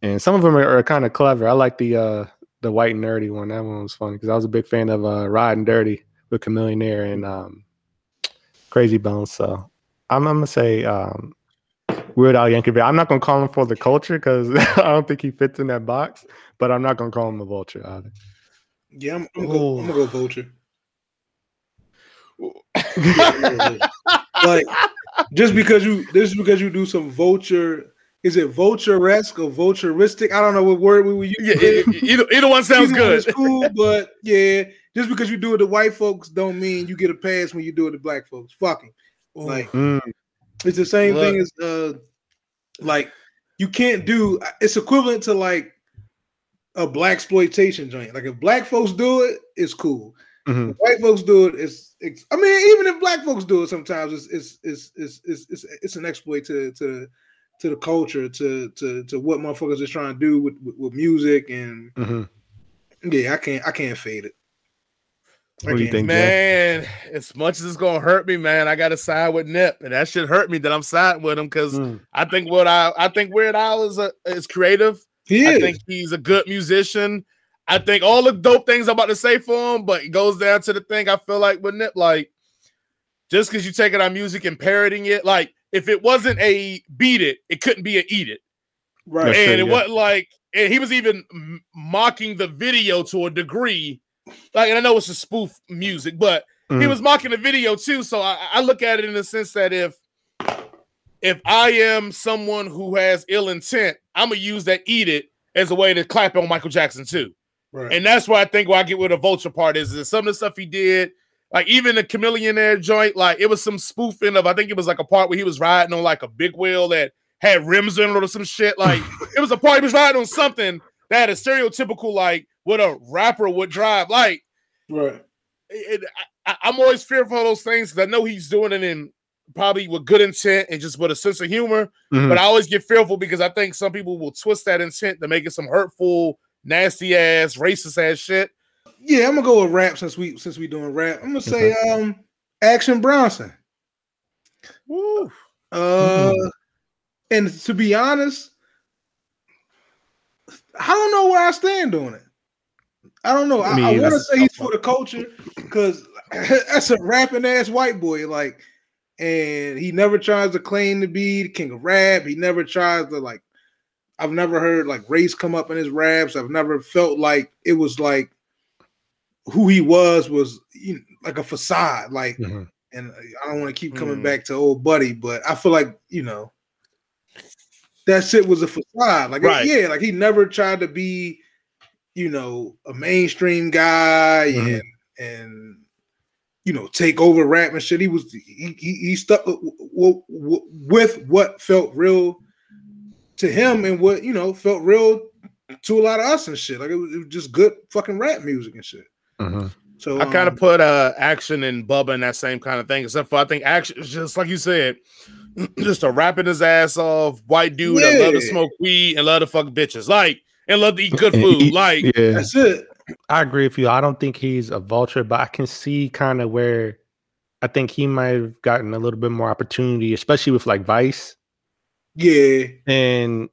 and some of them are, are kind of clever. I like the uh the white and nerdy one. That one was funny because I was a big fan of uh Riding Dirty with Chamillionaire and um Krayzie Bones. So I'm, I'm gonna say um Weird Al Yankovic. I'm not gonna call him for the culture because I don't think he fits in that box, but I'm not gonna call him a vulture either. Yeah, I'm, I'm, gonna, go, I'm gonna go vulture. like just because you just because you do some vulture, is it vulture-esque or vulturistic? I don't know what word we would use. yeah, either, either one sounds Either good. is cool, but yeah, just because you do it to white folks don't mean you get a pass when you do it to black folks. Fucking like Mm, it's the same Look. thing as uh like you can't do it's equivalent to like a black exploitation joint. Like if black folks do it, it's cool. mhm. If white folks do it, it's, it's I mean, even if black folks do it sometimes it's it's it's it's it's, it's, it's an exploit to to to the culture, to to to what motherfuckers is trying to do with, with, with music and Mhm. yeah, I can't I can't fade it. What do you can't. think, Jay? Man, as much as it's gonna hurt me, man, I gotta side with Nip, and that should hurt me that I'm siding with him because Mm. I think what I I think Weird Al is a, is creative. He I is. think he's a good musician. I think all the dope things I'm about to say for him, but it goes down to the thing I feel like with Nip, like just because you taking our music and parroting it, like if it wasn't a beat it, it couldn't be a eat it. right. That's and true, it yeah. wasn't like, and he was even mocking the video to a degree. Like, and I know it's a spoof music, but he Mhm. was mocking the video too. So I, I look at it in the sense that if if I am someone who has ill intent, I'm gonna use that eat it as a way to clap on Michael Jackson too. right. And that's why I think where I get with the vulture part is that some of the stuff he did, like even the Chamillionaire joint, like it was some spoofing of I think it was like a part where he was riding on like a big wheel that had rims in it or some shit. Like it was a part he was riding on something that had a stereotypical like what a rapper would drive. Like right. it, I, I'm always fearful of those things because I know he's doing it in probably with good intent and just with a sense of humor. Mhm. But I always get fearful because I think some people will twist that intent to make it some hurtful, nasty ass, racist ass shit. Yeah, I'm gonna go with rap since we since we doing rap. I'm gonna say um Action Bronson. Woo. Uh and to be honest, I don't know where I stand on it. I don't know. I, I either. want to say he's for the culture because that's a rapping ass white boy, like, and he never tries to claim to be the king of rap. He never tries to like. I've never heard like race come up in his raps. I've never felt like it was like who he was was you know, like a facade. Like, Mhm. and I don't want to keep coming Mm. back to old buddy, but I feel like you know that shit was a facade. Like, Right. yeah, like he never tried to be, you know, a mainstream guy Mhm. and and you know take over rap and shit. He was he he, he stuck with, with, with what felt real to him and what you know felt real to a lot of us and shit. Like it was, it was just good fucking rap music and shit. Mhm. So I kind of um, put uh action and Bubba in that same kind of thing, except for I think action is just like you said, just a rapping his ass off, white dude that love to smoke weed and love to fuck bitches, like and love to eat good food, like yeah, that's it. I agree with you. I don't think he's a vulture, but I can see kind of where I think he might have gotten a little bit more opportunity, especially with like Vice Yeah, and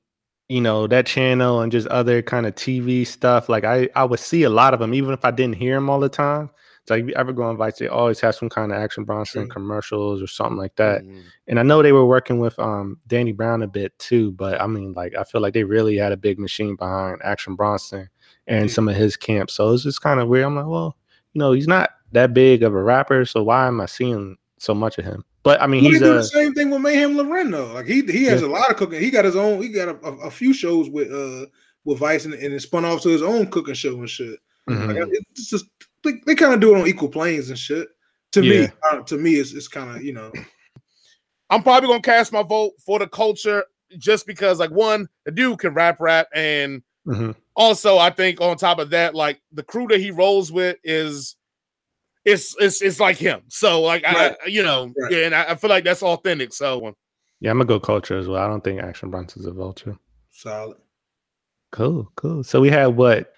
you know that channel and just other kind of TV stuff. Like I, I would see a lot of them, even if I didn't hear them all the time. It's like if you ever go on Vice, they always have some kind of Action Bronson Mm. commercials or something like that. Mhm. And I know they were working with um Danny Brown a bit too, but I mean, like I feel like they really had a big machine behind Action Bronson and Yeah. some of his camps. So it's just kind of weird. I'm like, well, you know, he's not that big of a rapper, so why am I seeing so much of him? But I mean, Well, he's they do a the same thing with Meyhem Lauren though. Like he he has a lot of cooking. He got his own. He got a, a, a few shows with uh with Vice and, and it spun off to his own cooking show and shit. Mhm. Like it's just they, they kind of do it on equal planes and shit. To me, uh, to me, it's it's kind of you know. I'm probably gonna cast my vote for the culture just because, like, one, the dude can rap, rap, and Mhm. also I think on top of that, like the crew that he rolls with is it's it's it's like him. So like Right. I you know, Right. yeah, and I, I feel like that's authentic. So yeah, I'm gonna go culture as well. I don't think Action Bronson's a vulture. Solid. Cool, cool. So we had what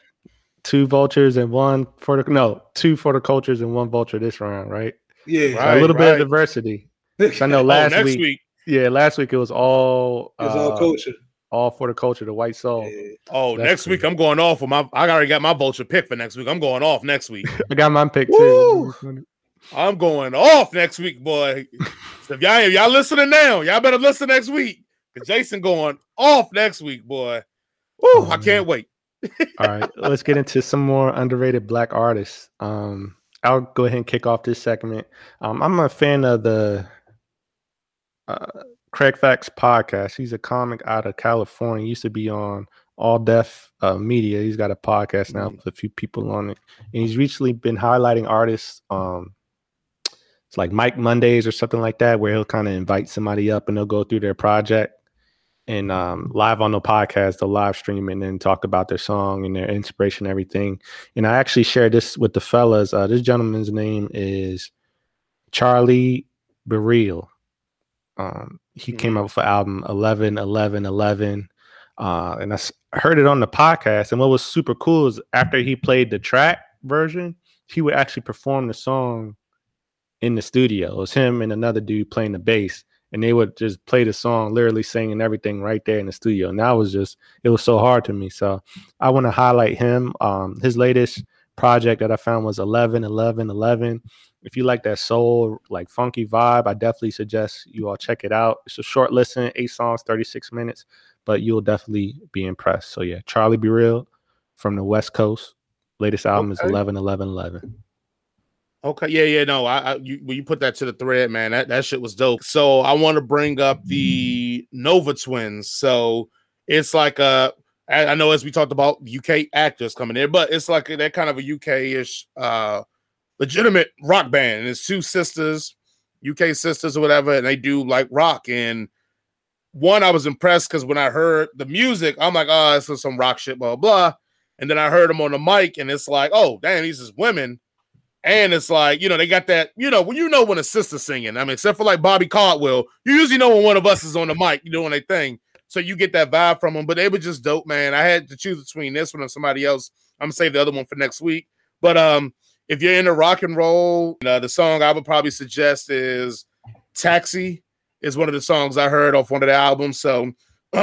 two vultures and one for the no two for the cultures and one vulture this round, right? Yeah. So Right, a little bit of diversity. I know oh, last next week, week. yeah, last week it was all all uh, culture. All for the culture, the white soul. Yeah. Oh, That's next cool. week I'm going off with my. I already got my vulture pick for next week. I'm going off next week. I got my pick Woo! too. I'm going off next week, boy. So if y'all if y'all listening now, y'all better listen next week. Cause Jason going off next week, boy. Woo, Oh, I can't wait. All right, let's get into some more underrated black artists. Um, I'll go ahead and kick off this segment. Um, I'm a fan of the uh, Kraig Facts podcast. He's a comic out of California. He used to be on All Def uh, Media. He's got a podcast now with a few people on it, and he's recently been highlighting artists. Um, it's like Mike Mondays or something like that, where he'll kind of invite somebody up and they'll go through their project and um, live on the podcast, they'll live stream and then talk about their song and their inspiration, and everything. And I actually shared this with the fellas. Uh, this gentleman's name is Charlie Bereal. Um, he came up with an album 11 11 11. Uh, and I heard it on the podcast. And what was super cool is after he played the track version, he would actually perform the song in the studio. It was him and another dude playing the bass and they would just play the song, literally singing everything right there in the studio. And that was just, it was so hard to me. So I want to highlight him. Um, his latest project that I found was 11, 11, 11. If you like that soul, like funky vibe, I definitely suggest you all check it out. It's a short listen, eight songs, 36 minutes, but you'll definitely be impressed. So yeah, Charlie Bereal from the West Coast. Latest album is Okay. 11, 11, 11. Okay, yeah, yeah, no, I, I you, when you put that to the thread, man, that, that shit was dope. So I want to bring up the Nova Twins. So it's like uh, I I know as we talked about UK actors coming in, but it's like that kind of a UK-ish, uh, legitimate rock band. And it's two sisters, UK sisters or whatever, and they do like rock. And one, I was impressed because when I heard the music, I'm like, oh, this is some rock shit, blah blah. And then I heard them on the mic, and it's like, oh, damn, these is women. And it's like, you know, they got that, you know, when you know when a sister's singing. I mean, except for like Bobby Caldwell, you usually know when one of us is on the mic, doing their thing. So you get that vibe from them. But they were just dope, man. I had to choose between this one and somebody else. I'm gonna save the other one for next week. But um, if you're into rock and roll, uh, the song I would probably suggest is Taxi, is one of the songs I heard off one of the albums. So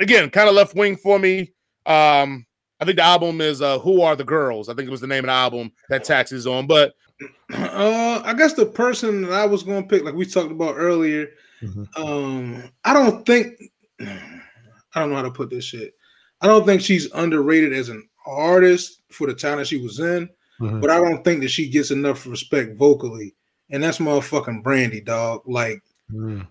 again, kind of left wing for me. Um, I think the album is uh Who Are the Girls? I think it was the name of the album that Taxi's on. But Uh, I guess the person that I was going to pick, like we talked about earlier, Mhm. um, I don't think I don't know how to put this shit. I don't think she's underrated as an artist for the talent she was in, Mhm. but I don't think that she gets enough respect vocally, and that's motherfucking Brandy, dog. Like Mm.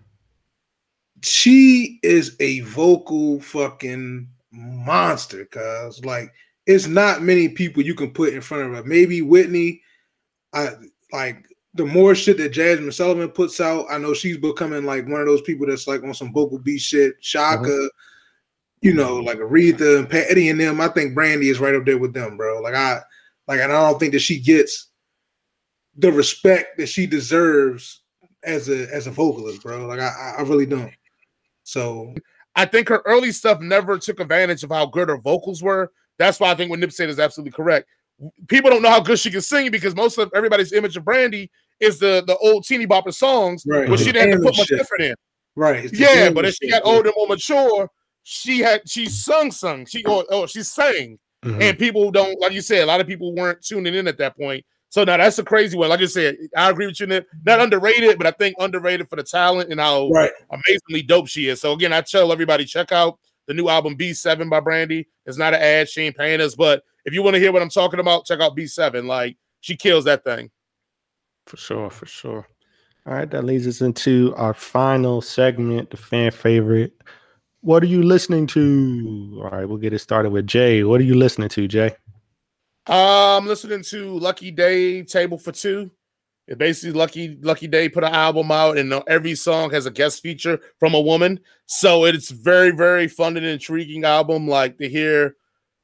she is a vocal fucking monster, cuz like it's not many people you can put in front of her. Maybe Whitney. I like the more shit that Jazmine Sullivan puts out. I know she's becoming like one of those people that's like on some vocal beat shit. Chaka, you know, like Aretha and Patti and them. I think Brandy is right up there with them, bro. Like I like, and I don't think that she gets the respect that she deserves as a as a vocalist, bro. Like I, I really don't. So I think her early stuff never took advantage of how good her vocals were. That's why I think what Nip said is absolutely correct. People don't know how good she can sing because most of everybody's image of Brandy is the the old teeny bopper songs, Right. but she didn't have to put much Shit. effort in. right, it's Yeah, but as she got older, more mature, she had she sung sung. She or, or she sang. Mhm. and people don't like you said. A lot of people weren't tuning in at that point. So now that's a crazy one. Like I said, I agree with you. Nip. Not underrated, but I think underrated for the talent and how Right. amazingly dope she is. So again, I tell everybody check out the new album B7 by Brandy. It's not an ad, she ain't paying us, but if you want to hear what I'm talking about, check out B7. Like she kills that thing. For sure, for sure. All right, that leads us into our final segment, the fan favorite. What are you listening to? All right, we'll get it started with Jay. What are you listening to, Jay? I'm listening to Lucky Daye Table for Two. It basically Lucky Lucky Daye put an album out, and uh, every song has a guest feature from a woman. So it's very very fun and intriguing album. Like to hear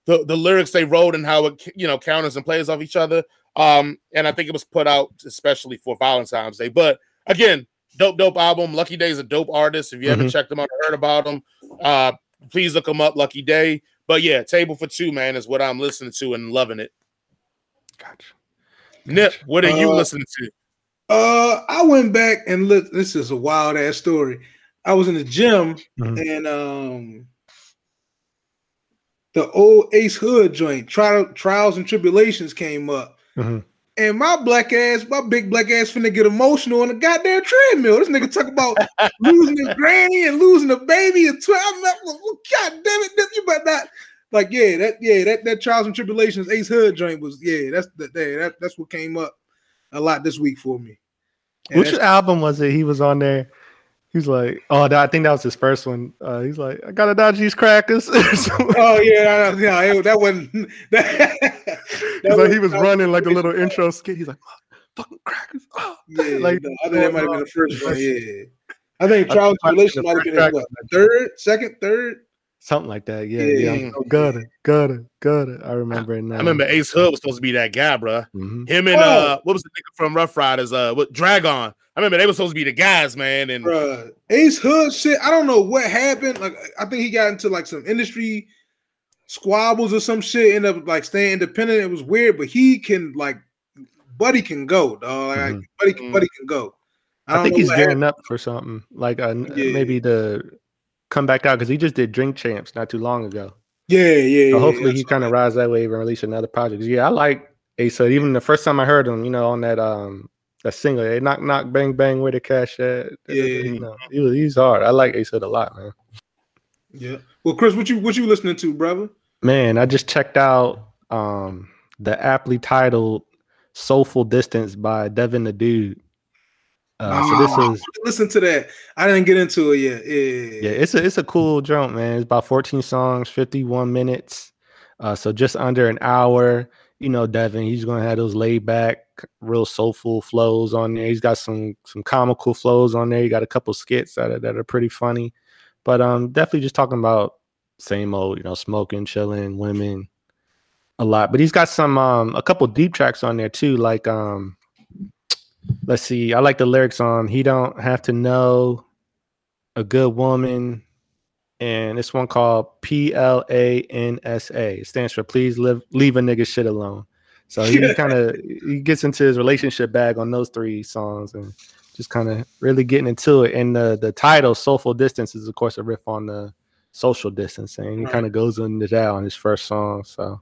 the the lyrics they wrote and how it you know counters and plays off each other. Um, and I think it was put out especially for Valentine's Day. But again, dope dope album. Lucky Daye is a dope artist. If you haven't Mhm. checked them out or heard about them, uh, please look them up. Lucky Daye. But yeah, Table for Two, man, is what I'm listening to and loving it. Gotcha. Nip, what are you Uh, listening to? Uh, I went back and looked. This is a wild ass story. I was in the gym Mhm. and um, the old Ace Hood joint, trial, trials and tribulations came up, Mhm. And my black ass, my big black ass, finna get emotional on the goddamn treadmill. This nigga talk about losing his granny and losing a baby and twelve. I'm like, well, God damn it, you better not. Like, yeah, that, yeah, that, that trials and tribulations Ace Hood joint was, yeah, that's that, that, that's what came up a lot this week for me. And Which album was it? He was on there. He was like, "Oh, I think that was his first one." Uh, he's like, "I gotta dodge these crackers." Oh yeah, yeah, that wasn't. That like he was running like a little intro skit. He's like, "Oh, "Fucking crackers!" Oh. Yeah, like- no, I think that might have been the first one. Yeah, I think I Trials and think Tribulations might have been what third, second, third. something like that. Yeah, yeah. Yeah. Got it, got it, got it. I remember it now. I remember Ace Hood was supposed to be that guy, bro. Mhm. Him and Oh. uh, what was the nigga from Ruff Ryders? Uh, what Drag-On? I remember they were supposed to be the guys, man. And Bruh, Ace Hood shit. I don't know what happened. Like I think he got into like some industry squabbles or some shit. Ended up like staying independent. It was weird, but he can like, Buddy can go, dog. Like Mhm. Buddy, can, Buddy can go. I, don't think he's what gearing up for something like uh, Yeah. maybe to come back out because he just did Drink Champs not too long ago. Yeah, yeah. So yeah, hopefully he kind of rides that wave and release another project. Yeah, I like Ace Even the first time I heard him, you know, on that um that single, hey, knock knock bang bang where the cash at. Yeah. you know, he was, he's hard. I like Ace Hood a lot, man. Yeah. Well, Chris, what you what you listening to, brother? Man, I just checked out um the aptly titled "Soulful Distance" by Devin the Dude. Uh, so this Ah, is listen to that. I didn't get into it yet. Yeah. yeah, it's a it's a cool jump, man. It's about 14 songs, 51 minutes. Uh, so just under an hour. You know, Devin, he's gonna have those laid back, real soulful flows on there. He's got some some comical flows on there. He got a couple skits that are that are pretty funny. But um definitely just talking about same old, you know, smoking, chilling, women a lot. But he's got some um a couple deep tracks on there too, like um let's see, I like the lyrics on he don't have to know a good woman and this one called P L A N S A. It stands for please live leave a nigga shit alone. So he kind of he gets into his relationship bag on those three songs and just kind of really getting into it. And the the title "Soulful Distance" is of course a riff on the social distancing. He kind of goes into that on his first song. So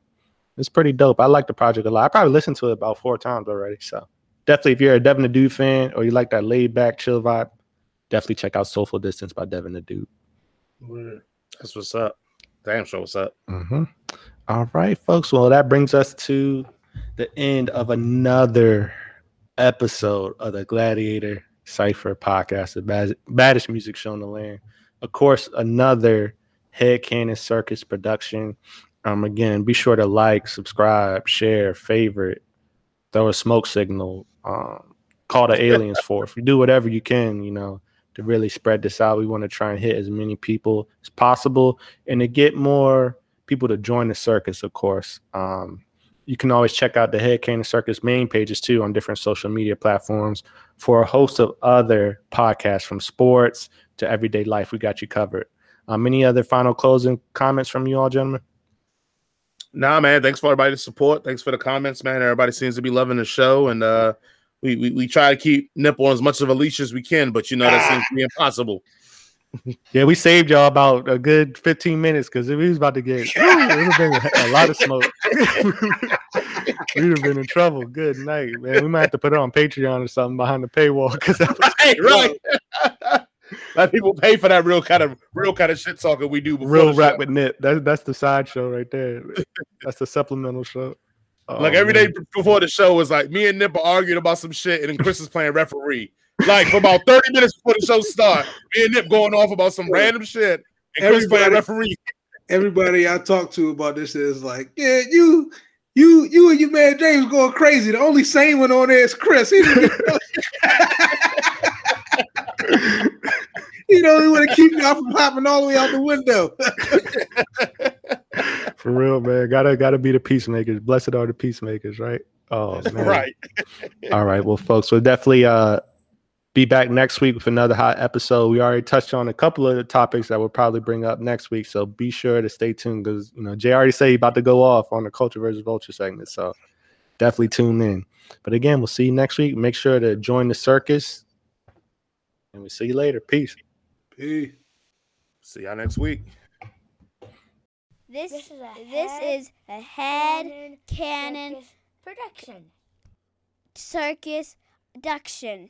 it's pretty dope. I like the project a lot. I probably listened to it about four times already. So definitely, if you're a Devin the Dude fan or you like that laid back chill vibe, definitely check out "Soulful Distance" by Devin the Dude. that's what's up. Damn sure what's up. Mm-hmm. All right, folks. Well, that brings us to the end of another episode of the Gladiator Cipher podcast, the bad- baddest music show in the land. Of course, another Head Cannon Circus production. Um, again, be sure to like, subscribe, share, favorite, throw a smoke signal, um, call the aliens forth. You do whatever you can, you know, to really spread this out. We want to try and hit as many people as possible and to get more people to join the circus, of course. Um, you can always check out the Head Cannon Circus main pages too on different social media platforms for a host of other podcasts from sports to everyday life. We got you covered. Um, any other final closing comments from you all, gentlemen? Nah, man. Thanks for everybody's support. Thanks for the comments, man. Everybody seems to be loving the show, and uh, we we, we try to keep Nip on as much of a leash as we can, but you know that seems to be impossible. Yeah, we saved y'all about a good 15 minutes because we was about to get it would have been a, a lot of smoke. We'd have been in trouble. Good night, man. We might have to put it on Patreon or something behind the paywall because that Right, right. Let people pay for that real kind of real kind of shit talking we do real rap show. with Nip. That, that's the side show right there. That's the supplemental show. Oh, like Oh, every day man. before the show was like me and Nip are arguing about some shit, and then Chris is playing referee. Like for about 30 minutes before the show start, me and Nip going off about some random shit, and Chris playing Everybody- referee. Everybody I talk to about this is like, yeah, you, you, you and your man James going crazy. The only sane one on there is Chris. He, didn't get- he don't even want to keep y'all from hopping all the way out the window. For real, man. Gotta gotta be the peacemakers. Blessed are the peacemakers, right? Oh man. Right. All right. Well, folks, we're definitely uh be back next week with another hot episode. We already touched on a couple of the topics that we'll probably bring up next week. So be sure to stay tuned because you know Jay already said he about to go off on the culture versus vulture segment. So definitely tune in. But again, we'll see you next week. Make sure to join the circus. And we'll see you later. Peace. Peace. See y'all next week. This, is a This head is a head cannon cannon production. circus production.